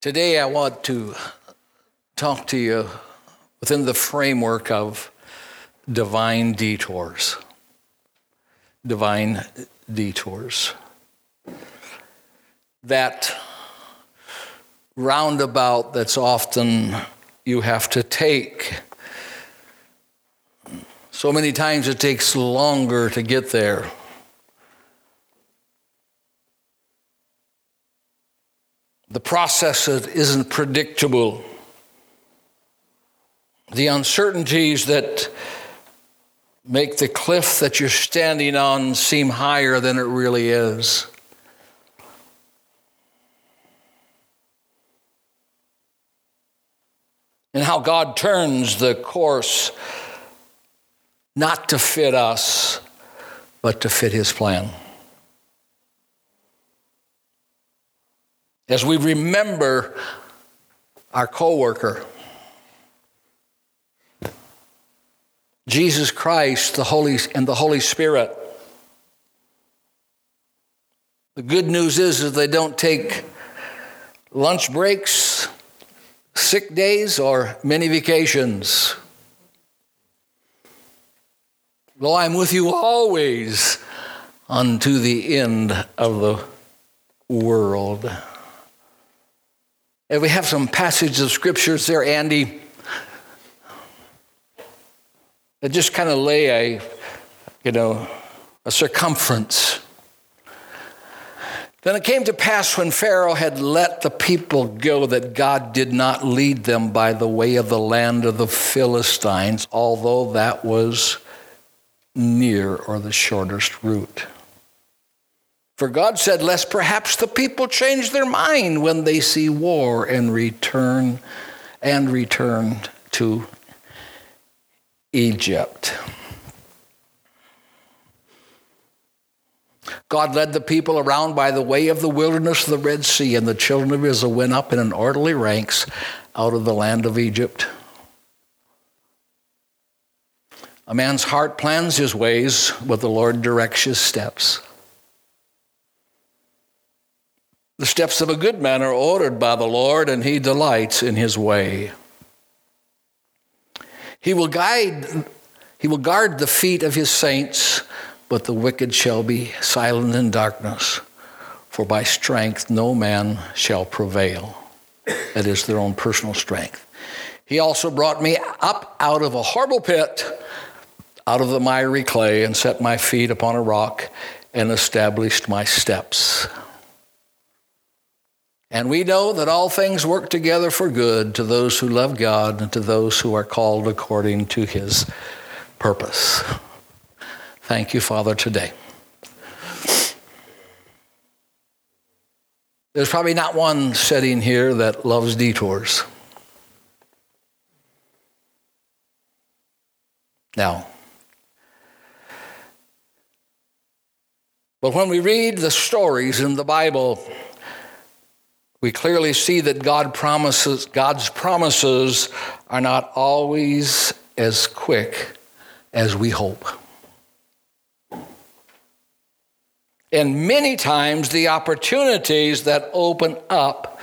Today, I want to talk to you within the framework of divine detours. Divine detours. That roundabout that's often you have to take. So many times it takes longer to get there. The process isn't predictable. The uncertainties that make the cliff that you're standing on seem higher than it really is. And how God turns the course not to fit us, but to fit His plan. As we remember our coworker, Jesus Christ, the Holy and the Holy Spirit. The good news is that they don't take lunch breaks, sick days, or many vacations. Lo, I'm with you always unto the end of the world. And we have some passages of scriptures there, Andy, that just kind of lay a, you know, a circumference. Then it came to pass when Pharaoh had let the people go that God did not lead them by the way of the land of the Philistines, although that was near or the shortest route. For God said, Lest perhaps the people change their mind when they see war and return and return to Egypt. God led the people around by the way of the wilderness of the Red Sea, and the children of Israel went up in an orderly ranks out of the land of Egypt. A man's heart plans his ways, but the Lord directs his steps. The steps of a good man are ordered by the Lord, and he delights in his way. He will guide, he will guard the feet of his saints, but the wicked shall be silent in darkness, for by strength no man shall prevail. That is their own personal strength. He also brought me up out of a horrible pit, out of the miry clay, and set my feet upon a rock and established my steps. And we know that all things work together for good to those who love God and to those who are called according to his purpose. Thank you, Father, today. There's probably not one sitting here that loves detours. Now, but when we read the stories in the Bible, we clearly see that God promises, God's promises are not always as quick as we hope. And many times the opportunities that open up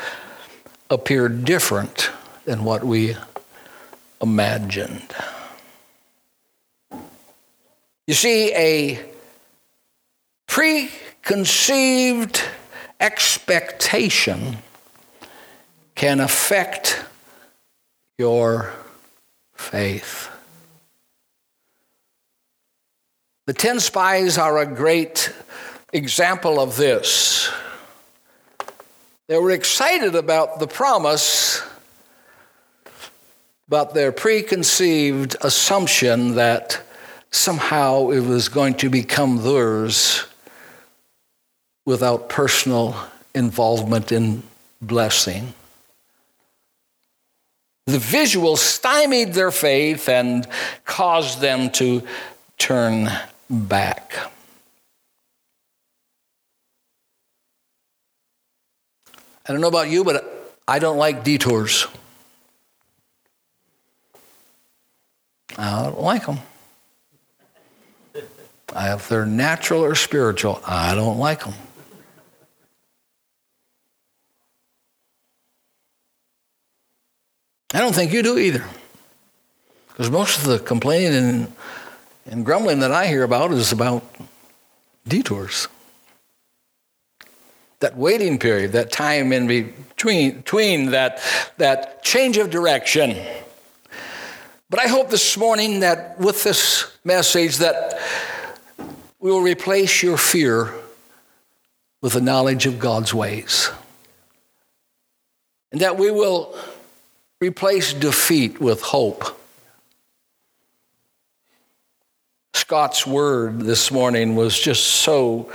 appear different than what we imagined. You see, a preconceived expectation can affect your faith. The 10 spies are a great example of this. They were excited about the promise, but their preconceived assumption that somehow it was going to become theirs without personal involvement in blessing. The visual stymied their faith and caused them to turn back. I don't know about you, but I don't like detours. I don't like them. If they're natural or spiritual, I don't like them. I don't think you do either. Because most of the complaining and, and grumbling that I hear about is about detours. That waiting period, that time in between, between that, that change of direction. But I hope this morning that with this message that we will replace your fear with the knowledge of God's ways. And that we will replace defeat with hope. Scott's word this morning was just so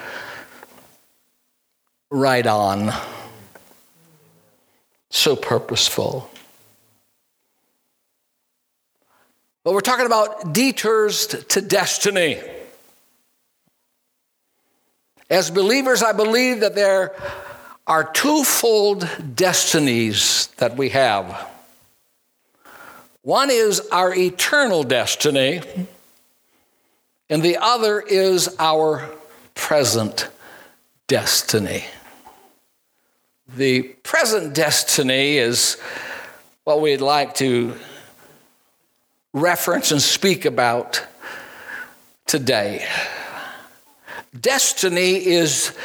right on, so purposeful. But we're talking about detours to destiny. As believers, I believe that there are twofold destinies that we have. One is our eternal destiny, and the other is our present destiny. The present destiny is what we'd like to reference and speak about today. Destiny is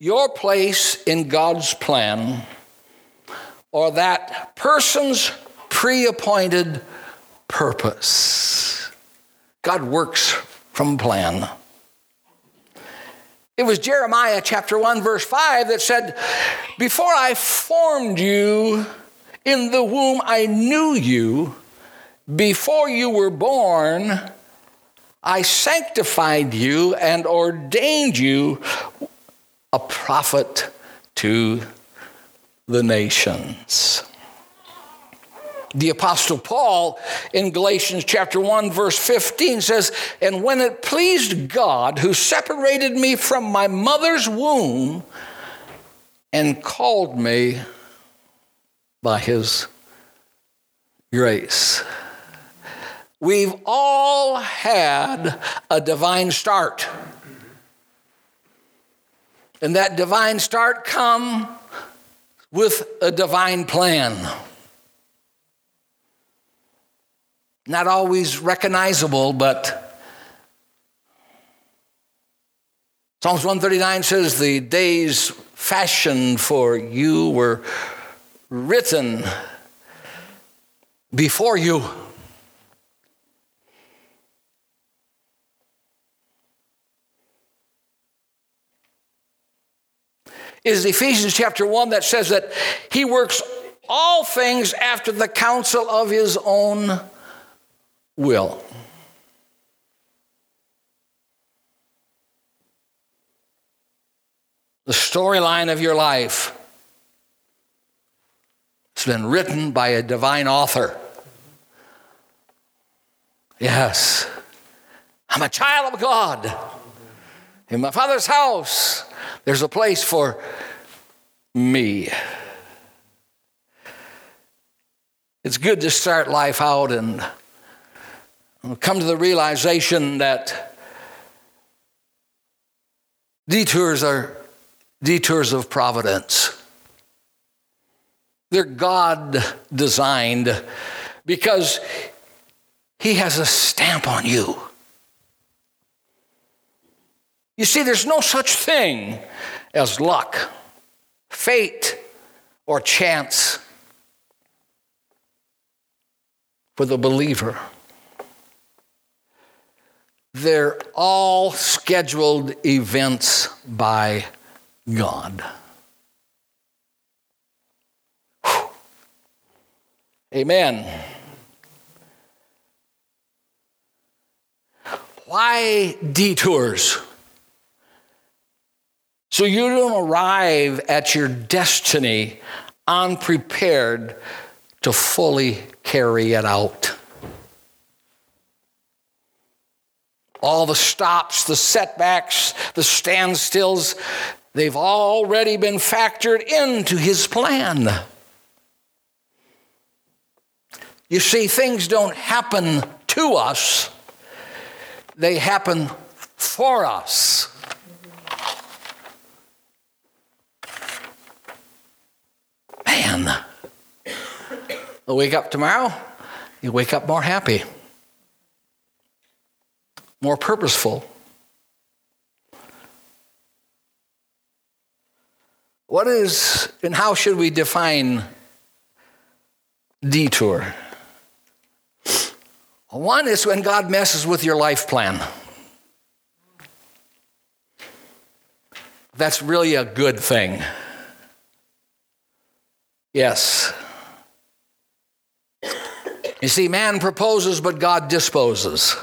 your place in God's plan or that person's pre appointed purpose. God works from plan. It was Jeremiah chapter 1, verse 5 that said, Before I formed you in the womb, I knew you. Before you were born, I sanctified you and ordained you a prophet to the nations. The Apostle Paul in Galatians chapter 1, verse 15 says, And when it pleased God, who separated me from my mother's womb and called me by his grace. We've all had a divine start. And that divine start come with a divine plan. Not always recognizable, but Psalms 139 says, The days fashioned for you were written before you. is Ephesians chapter 1 that says that he works all things after the counsel of his own will. The storyline of your life has been written by a divine author. Yes, I'm a child of God in my Father's house there's a place for me. It's good to start life out and come to the realization that detours are detours of providence. They're God designed because He has a stamp on you. You see, there's no such thing as luck, fate, or chance for the believer. They're all scheduled events by God. Whew. Amen. Why detours? So you don't arrive at your destiny unprepared to fully carry it out. All the stops, the setbacks, the standstills, they've already been factored into his plan. You see, things don't happen to us, they happen for us. Man, You'll wake up tomorrow, you wake up more happy, more purposeful. What is and how should we define detour? One is when God messes with your life plan. That's really a good thing. Yes. You see, man proposes, but God disposes.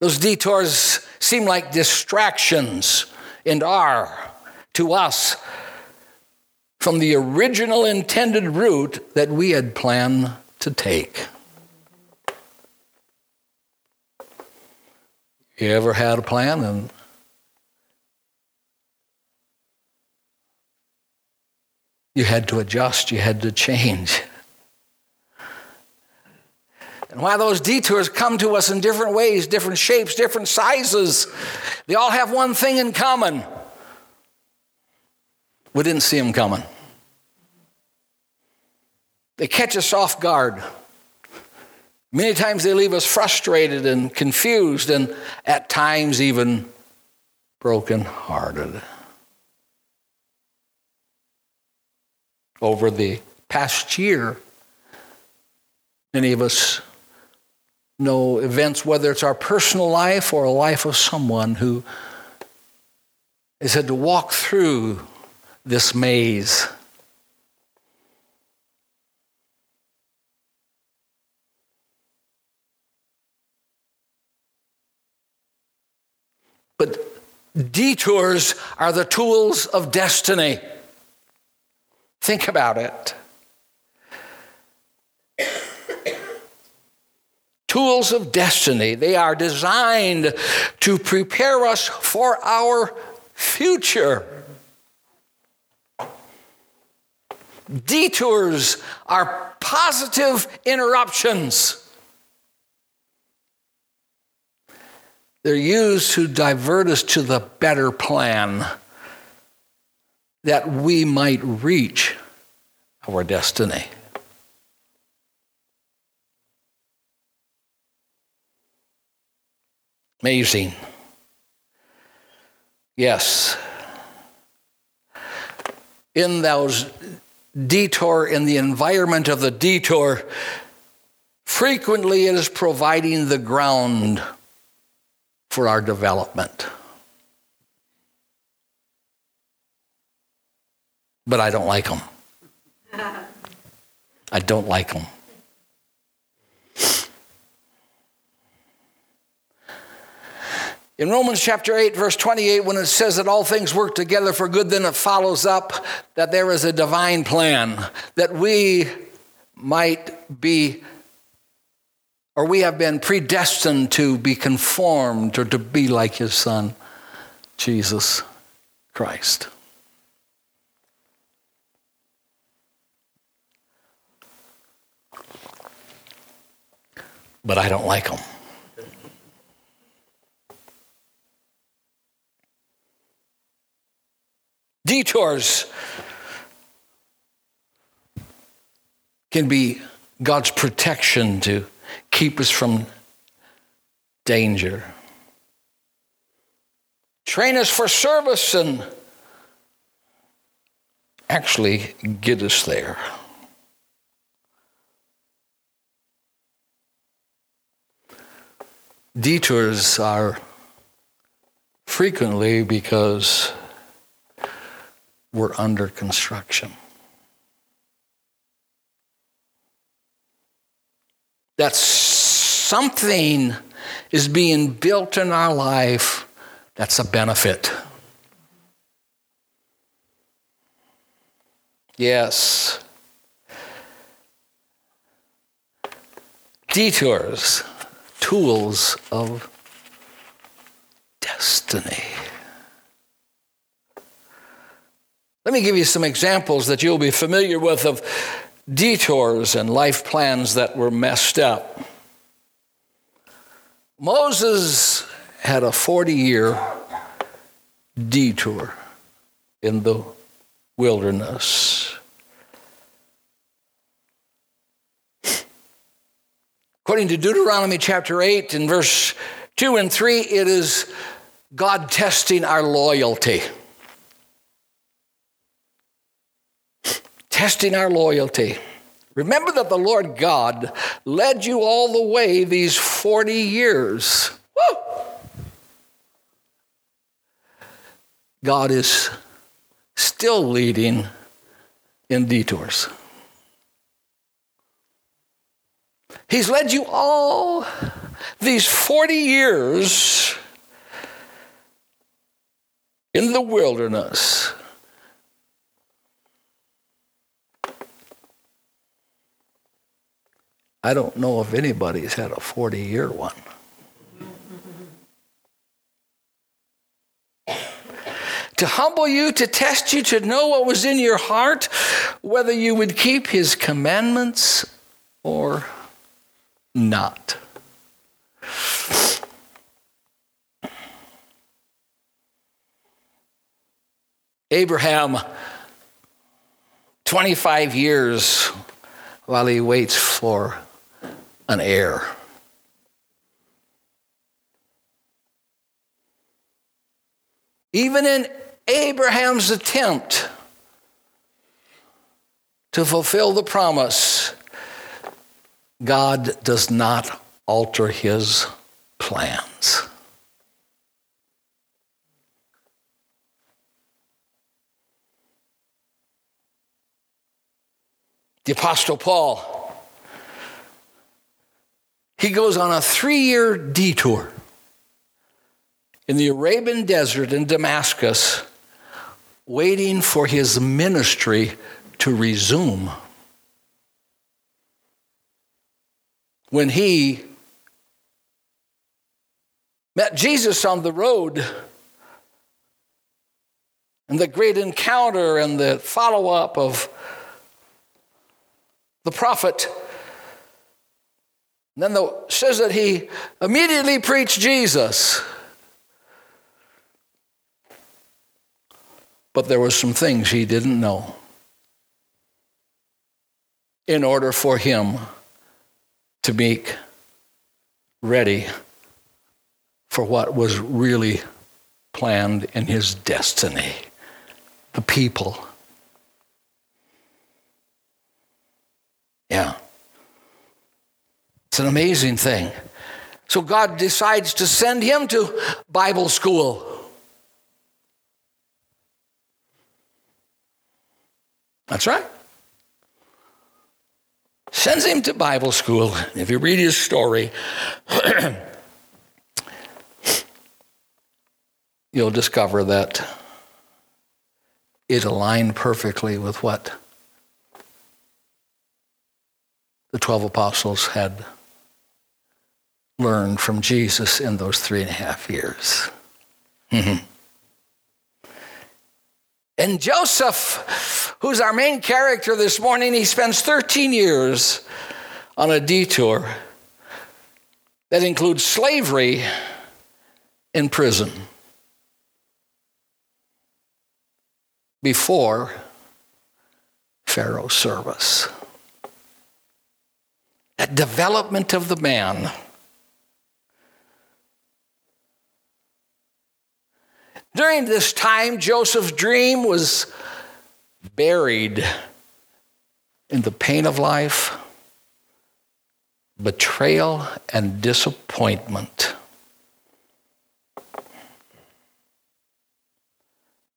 Those detours seem like distractions and are to us from the original intended route that we had planned to take. You ever had a plan and you had to adjust, you had to change? And while those detours come to us in different ways, different shapes, different sizes, they all have one thing in common. We didn't see them coming. They catch us off guard. Many times they leave us frustrated and confused and at times even broken-hearted. Over the past year, many of us know events, whether it's our personal life or a life of someone who has had to walk through this maze. But detours are the tools of destiny. Think about it. Tools of destiny. They are designed to prepare us for our future. Detours are positive interruptions. They're used to divert us to the better plan that we might reach our destiny. Amazing. Yes. In those detour, in the environment of the detour, frequently it is providing the ground for our development. But I don't like them. I don't like them. In Romans chapter 8, verse 28, when it says that all things work together for good, then it follows up that there is a divine plan, that we might be, or we have been predestined to be conformed or to be like his son, Jesus Christ. But I don't like them. Detours can be God's protection to keep us from danger. Train us for service and actually get us there. Detours are frequently because were under construction. That something is being built in our life that's a benefit. Yes. Detours, tools of destiny. Let me give you some examples that you'll be familiar with of detours and life plans that were messed up. Moses had a 40 year detour in the wilderness. According to Deuteronomy chapter 8 and verse 2 and 3, it is God testing our loyalty. Testing our loyalty. Remember that the Lord God led you all the way these 40 years. Woo! God is still leading in detours. He's led you all these 40 years in the wilderness. I don't know if anybody's had a 40 year one. to humble you, to test you, to know what was in your heart, whether you would keep his commandments or not. Abraham, 25 years while he waits for an heir. Even in Abraham's attempt to fulfill the promise, God does not alter his plans. The Apostle Paul, he goes on a three year detour in the Arabian desert in Damascus, waiting for his ministry to resume. When he met Jesus on the road, and the great encounter and the follow up of the prophet. And then the, says that he immediately preached Jesus. But there were some things he didn't know in order for him to be ready for what was really planned in his destiny the people. Yeah. It's an amazing thing. So God decides to send him to Bible school. That's right. Sends him to Bible school. If you read his story, you'll discover that it aligned perfectly with what the 12 apostles had learned from Jesus in those three and a half years. Mm-hmm. And Joseph, who's our main character this morning, he spends 13 years on a detour that includes slavery in prison before Pharaoh's service. That development of the man. During this time, Joseph's dream was buried in the pain of life, betrayal, and disappointment.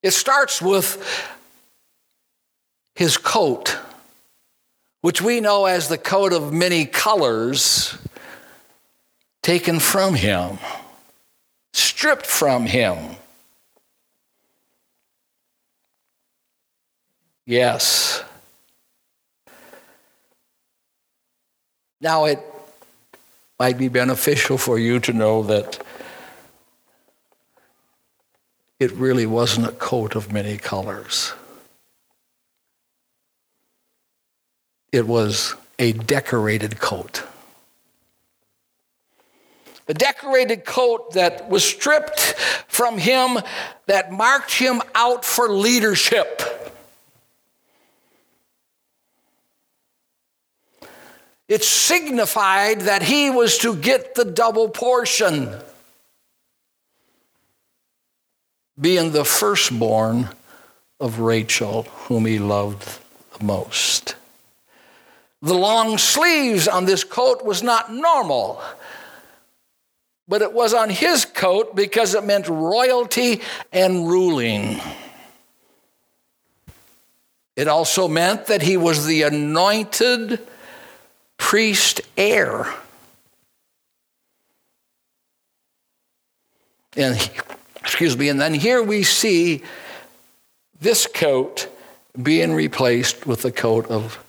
It starts with his coat, which we know as the coat of many colors, taken from him, stripped from him. Yes. Now, it might be beneficial for you to know that it really wasn't a coat of many colors. It was a decorated coat. A decorated coat that was stripped from him, that marked him out for leadership. It signified that he was to get the double portion, being the firstborn of Rachel, whom he loved the most. The long sleeves on this coat was not normal, but it was on his coat because it meant royalty and ruling. It also meant that he was the anointed priest heir. And excuse me, and then here we see this coat being replaced with the coat of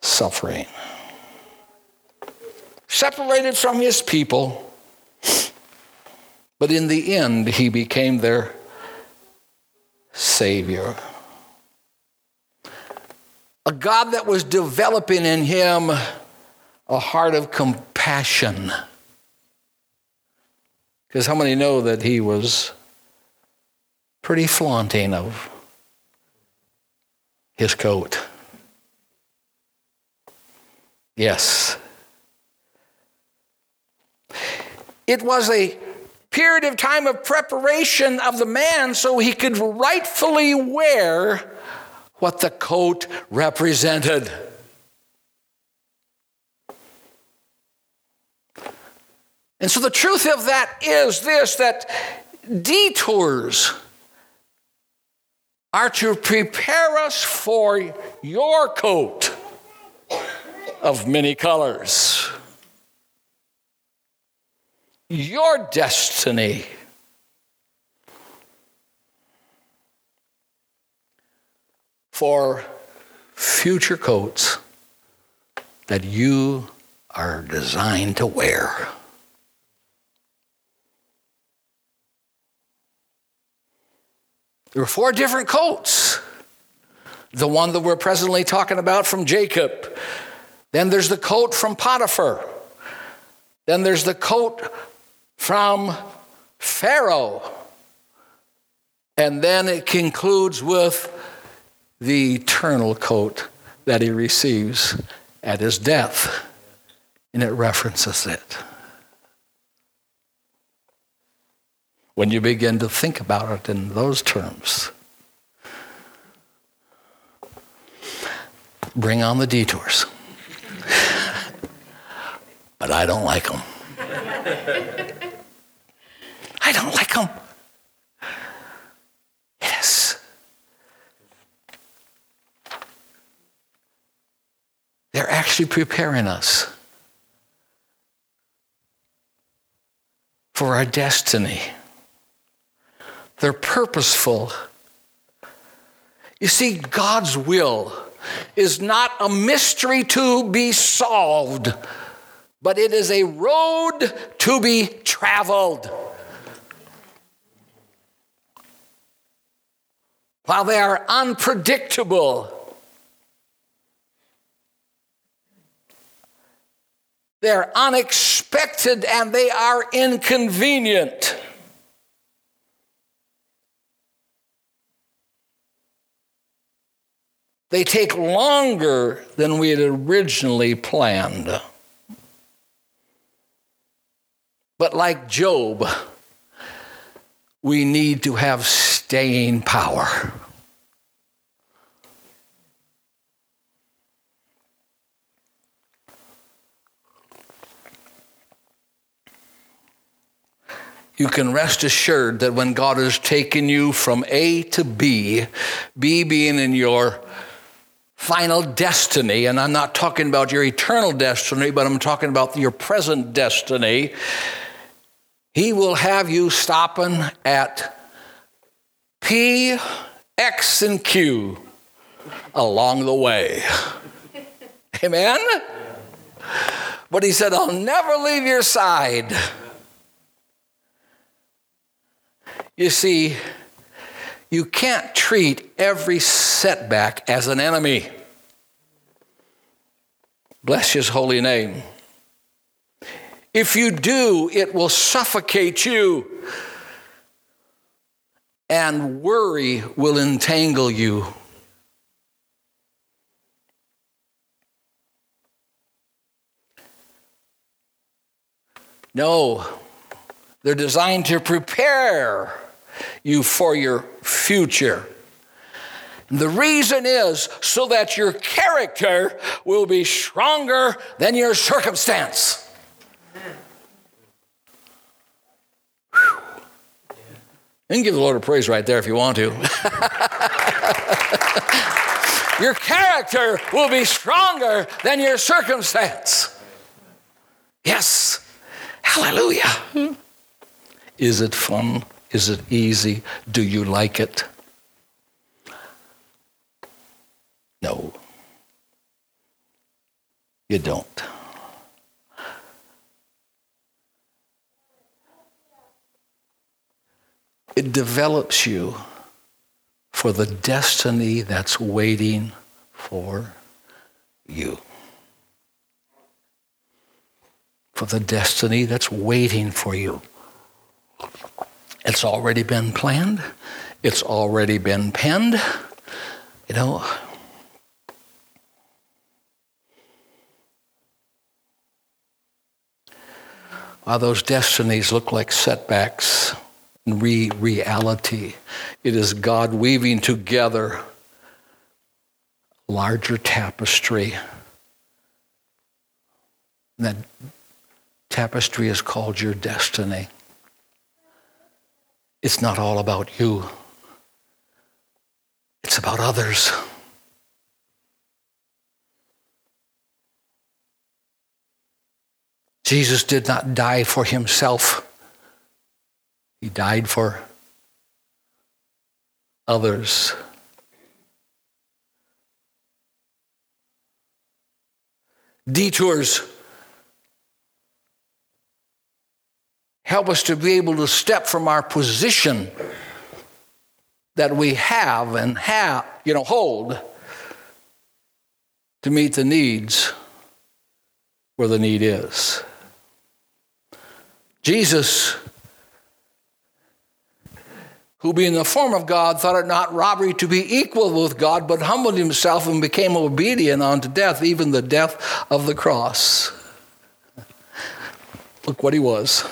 suffering. Separated from his people, but in the end, he became their Savior. A God that was developing in him a heart of compassion. Because how many know that he was pretty flaunting of his coat? Yes. It was a period of time of preparation of the man so he could rightfully wear what the coat represented. And so the truth of that is this that detours are to prepare us for your coat of many colors. Your destiny. For future coats that you are designed to wear. There were four different coats. The one that we're presently talking about from Jacob. Then there's the coat from Potiphar. Then there's the coat from Pharaoh. And then it concludes with the eternal coat that he receives at his death. And it references it. when you begin to think about it in those terms. Bring on the detours. but I don't like them. I don't like them. Yes. They're actually preparing us for our destiny. They're purposeful. You see, God's will is not a mystery to be solved, but it is a road to be traveled. While they are unpredictable, they're unexpected and they are inconvenient. They take longer than we had originally planned. But like Job, we need to have staying power. You can rest assured that when God has taken you from A to B, B being in your final destiny, and I'm not talking about your eternal destiny, but I'm talking about your present destiny, He will have you stopping at P, X, and Q along the way. Amen? But He said, I'll never leave your side. You see, you can't treat every setback as an enemy. Bless his holy name. If you do, it will suffocate you, and worry will entangle you. No, they're designed to prepare you for your future. The reason is so that your character will be stronger than your circumstance. You can give the Lord a praise right there if you want to. your character will be stronger than your circumstance. Yes. Hallelujah. Hmm. Is it fun? Is it easy? Do you like it? No. You don't. It develops you for the destiny that's waiting for you. For the destiny that's waiting for you. It's already been planned, it's already been penned. You know, while those destinies look like setbacks, re reality. It is God weaving together a larger tapestry. And that tapestry is called your destiny. It's not all about you, it's about others. Jesus did not die for himself. He died for others. Detours help us to be able to step from our position that we have and have, you know, hold to meet the needs where the need is. Jesus who being the form of God thought it not robbery to be equal with God, but humbled himself and became obedient unto death, even the death of the cross. Look what he was.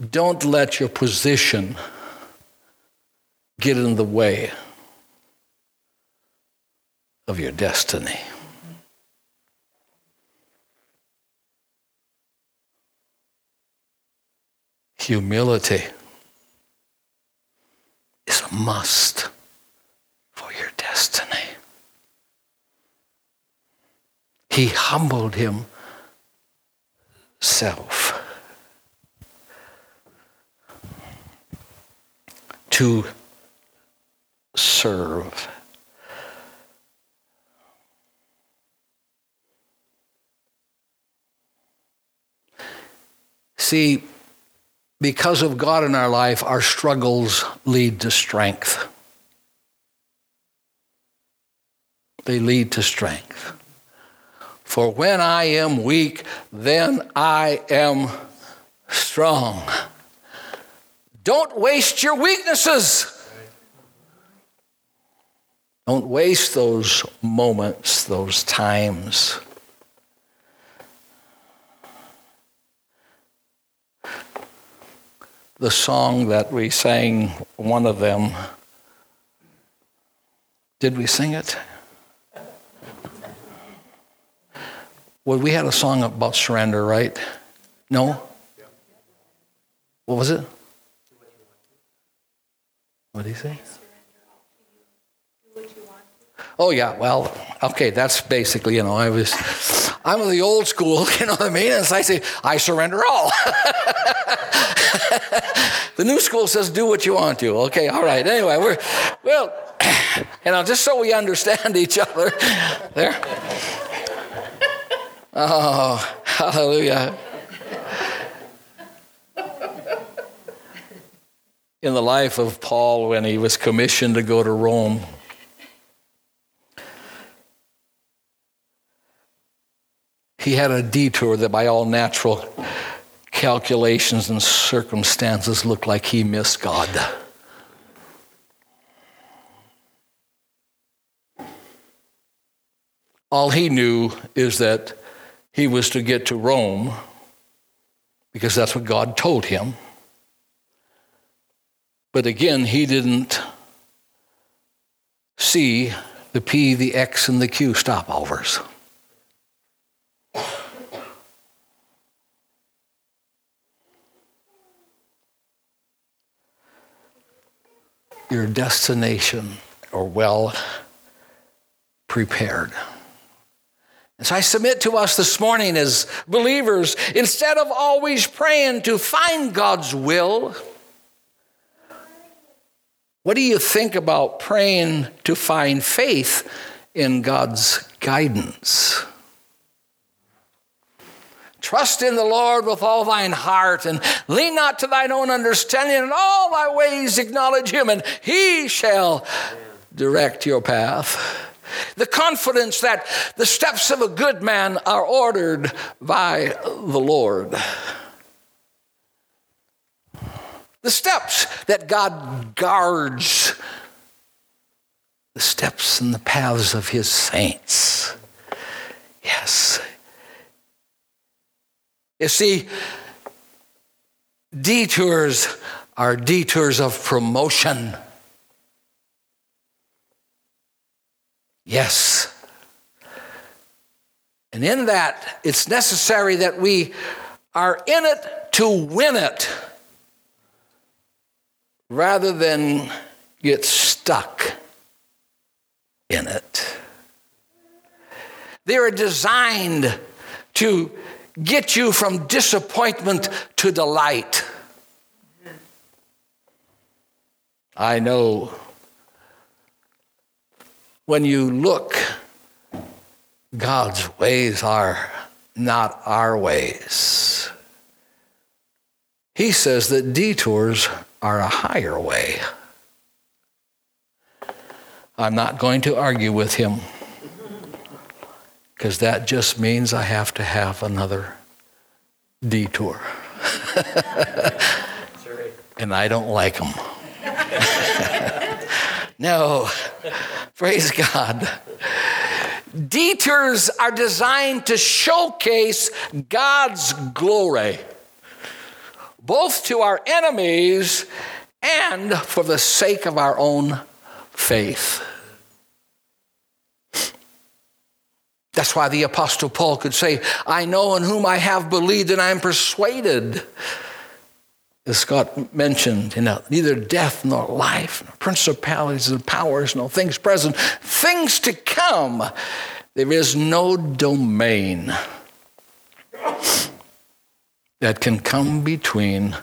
Don't let your position get in the way of your destiny. Humility is a must for your destiny. He humbled himself to serve. See, because of God in our life, our struggles lead to strength. They lead to strength. For when I am weak, then I am strong. Don't waste your weaknesses. Don't waste those moments, those times. the song that we sang, one of them. Did we sing it? Well, we had a song about surrender, right? No? What was it? What did he say? Oh yeah, well, okay, that's basically, you know, I was I'm of the old school, you know what I mean? And so I say, I surrender all. the new school says, do what you want to. Okay, all right. Anyway, we're, well, you know, just so we understand each other. There. Oh, hallelujah. In the life of Paul, when he was commissioned to go to Rome, he had a detour that, by all natural calculations and circumstances, looked like he missed God. All he knew is that he was to get to Rome because that's what God told him. But again, he didn't see the P, the X, and the Q stopovers. Your destination or well prepared. So I submit to us this morning as believers, instead of always praying to find God's will, what do you think about praying to find faith in God's guidance? Trust in the Lord with all thine heart and lean not to thine own understanding. In all thy ways acknowledge him, and he shall direct your path. The confidence that the steps of a good man are ordered by the Lord. The steps that God guards, the steps and the paths of his saints. Yes. You see, detours are detours of promotion. Yes. And in that, it's necessary that we are in it to win it rather than get stuck in it. They are designed to get you from disappointment to delight. I know when you look, God's ways are not our ways. He says that detours are a higher way. I'm not going to argue with him because that just means I have to have another detour. and I don't like them. no, praise God. Detours are designed to showcase God's glory both to our enemies and for the sake of our own faith. That's why the Apostle Paul could say, I know in whom I have believed and I am persuaded. As Scott mentioned, you know, neither death nor life, nor principalities and powers, nor things present, things to come. There is no domain that can come between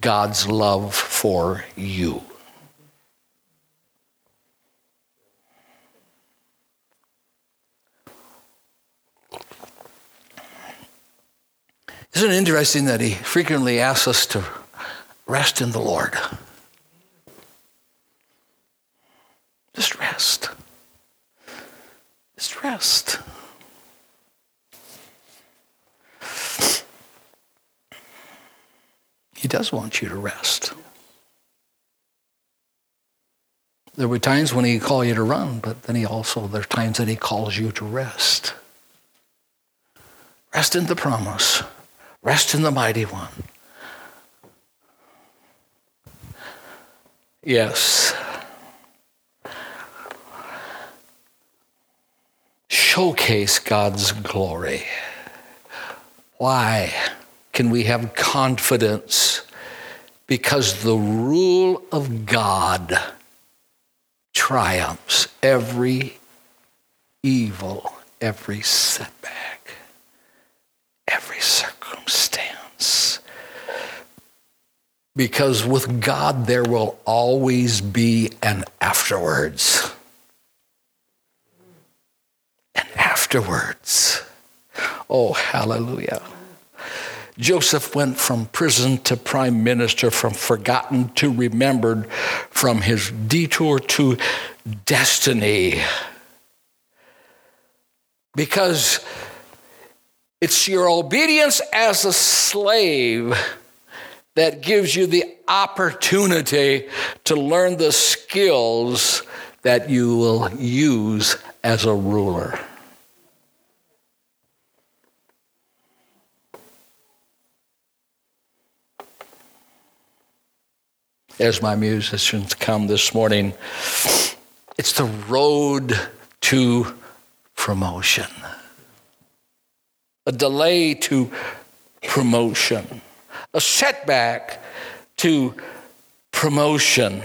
God's love for you. Isn't it interesting that he frequently asks us to rest in the Lord? Just rest. Just rest. He does want you to rest. There were times when he called you to run, but then he also, there are times that he calls you to rest. Rest in the promise. Rest in the mighty one. Yes. Showcase God's glory. Why? Can we have confidence because the rule of God triumphs every evil, every setback, every circumstance. Because with God, there will always be an afterwards. An afterwards. Oh, hallelujah. Joseph went from prison to prime minister, from forgotten to remembered, from his detour to destiny. Because it's your obedience as a slave that gives you the opportunity to learn the skills that you will use as a ruler. As my musicians come this morning. It's the road to promotion, a delay to promotion, a setback to promotion.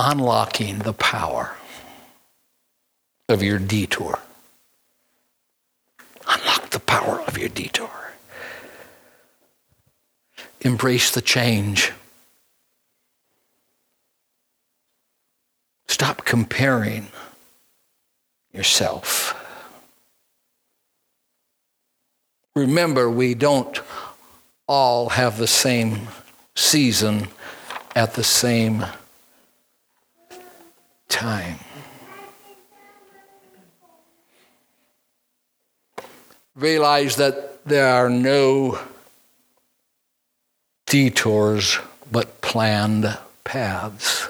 Unlocking the power of your detour. Unlock the power of your detour. Embrace the change. Stop comparing yourself. Remember, we don't all have the same season at the same time. Realize that there are no detours but planned paths.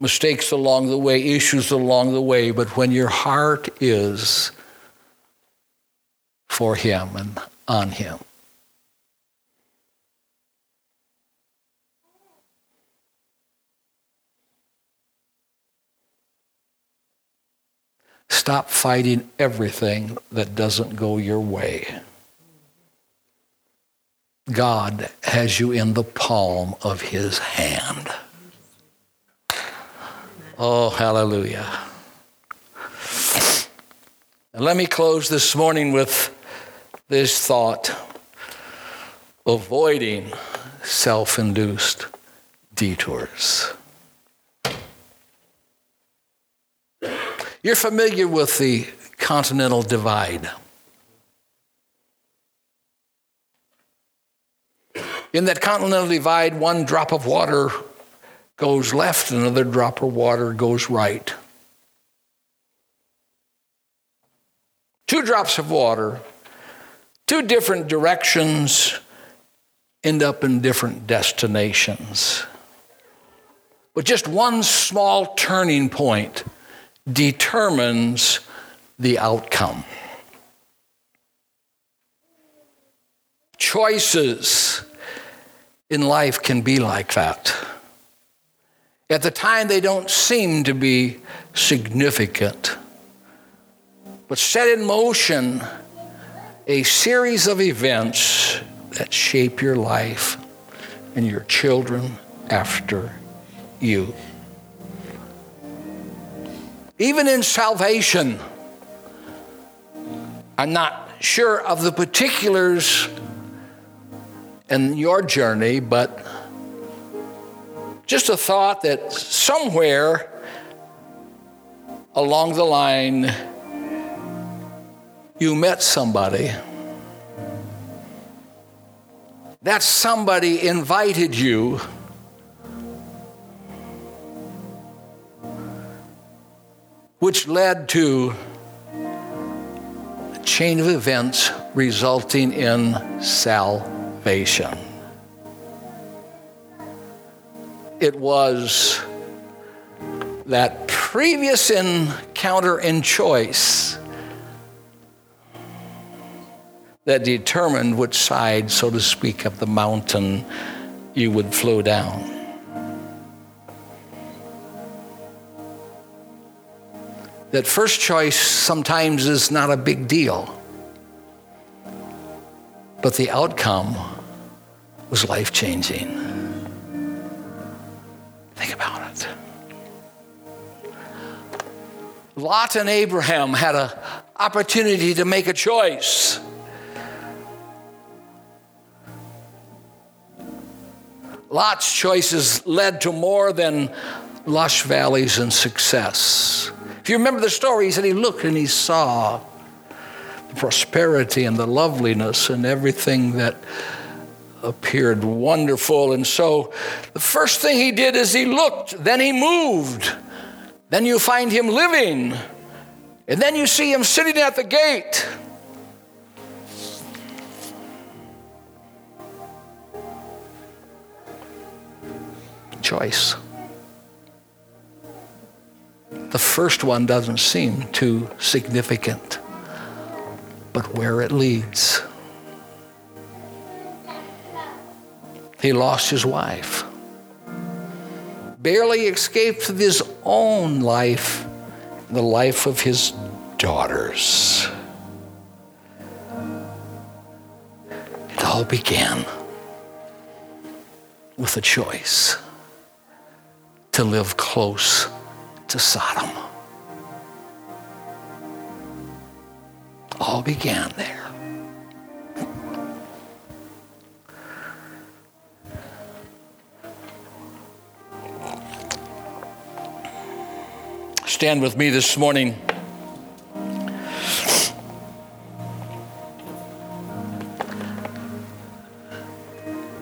Mistakes along the way, issues along the way, but when your heart is for Him and on Him, Stop fighting everything that doesn't go your way. God has you in the palm of his hand. Oh, hallelujah. And let me close this morning with this thought avoiding self induced detours. You're familiar with the Continental Divide. In that Continental Divide, one drop of water goes left, another drop of water goes right. Two drops of water, two different directions, end up in different destinations. But just one small turning point determines the outcome. Choices in life can be like that. At the time, they don't seem to be significant, but set in motion a series of events that shape your life and your children after you. Even in salvation, I'm not sure of the particulars in your journey, but just a thought that somewhere along the line you met somebody. That somebody invited you which led to a chain of events resulting in salvation. It was that previous encounter and choice that determined which side, so to speak, of the mountain you would flow down. That first choice sometimes is not a big deal, but the outcome was life changing. Think about it. Lot and Abraham had an opportunity to make a choice. Lot's choices led to more than lush valleys and success. If you remember the story, he said he looked and he saw the prosperity and the loveliness and everything that appeared wonderful. And so the first thing he did is he looked, then he moved. Then you find him living. And then you see him sitting at the gate. choice. The first one doesn't seem too significant, but where it leads. He lost his wife, barely escaped his own life, the life of his daughters. It all began with a choice to live close to Sodom. All began there. Stand with me this morning.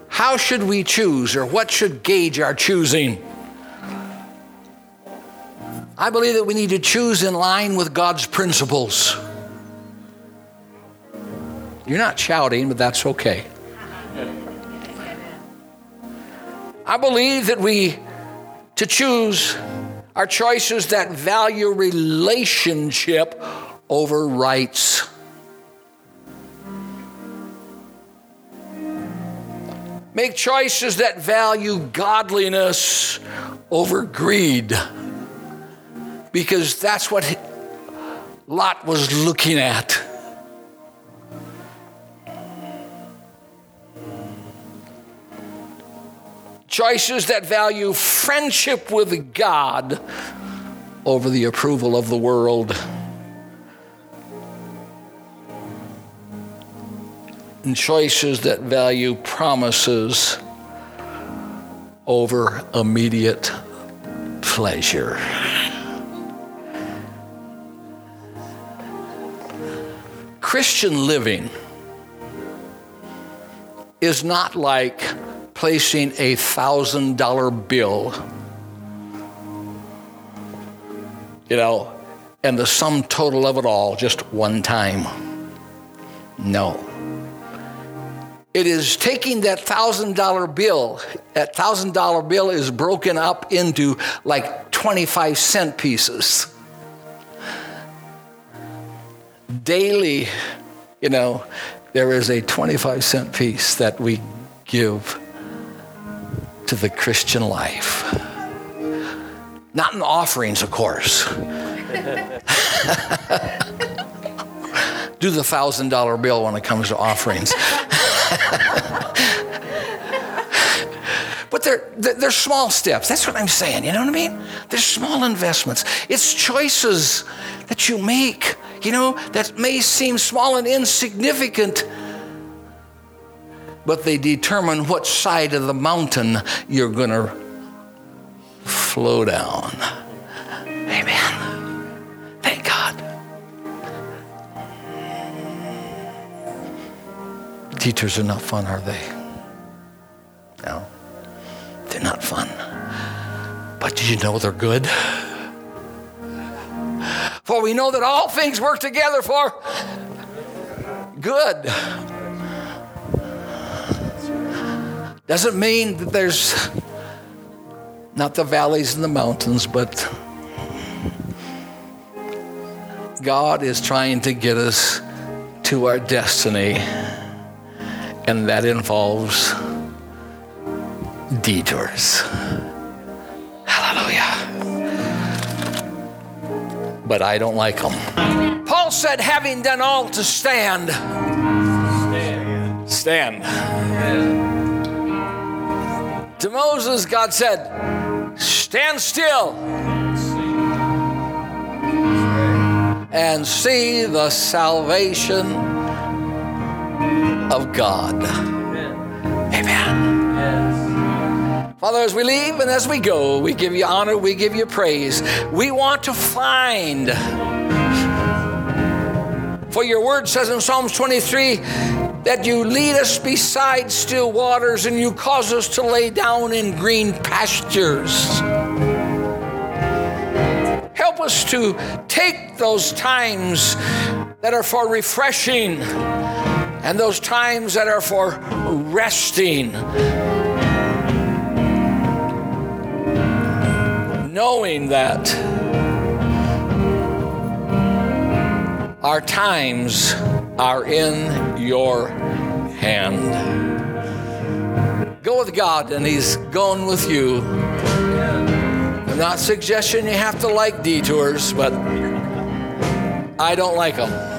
How should we choose, or what should gauge our choosing? I believe that we need to choose in line with God's principles. You're not shouting, but that's okay. I believe that we to choose our choices that value relationship over rights. Make choices that value godliness over greed. Because that's what Lot was looking at. Choices that value friendship with God over the approval of the world. and choices that value promises over immediate pleasure. Christian living is not like placing a thousand dollar bill, you know, and the sum total of it all just one time. No. It is taking that thousand dollar bill, that thousand dollar bill is broken up into like 25 cent pieces. Daily, you know, there is a 25 cent piece that we give to the Christian life. Not in offerings, of course. Do the thousand dollar bill when it comes to offerings. but they're, they're small steps. That's what I'm saying. You know what I mean? They're small investments. It's choices that you make, you know, that may seem small and insignificant, but they determine what side of the mountain you're going to flow down. Amen. Thank God. Teachers are not fun, are they? No, they're not fun. But did you know they're good? For we know that all things work together for good. Doesn't mean that there's not the valleys and the mountains, but God is trying to get us to our destiny and that involves detours. But I don't like them. Paul said, having done all to stand, stand. stand. To Moses, God said, stand still and see the salvation of God. Father, as we leave and as we go, we give you honor, we give you praise. We want to find. For your word says in Psalms 23 that you lead us beside still waters and you cause us to lay down in green pastures. Help us to take those times that are for refreshing and those times that are for resting. Knowing that our times are in your hand. Go with God, and He's going with you. I'm not suggesting you have to like detours, but I don't like them.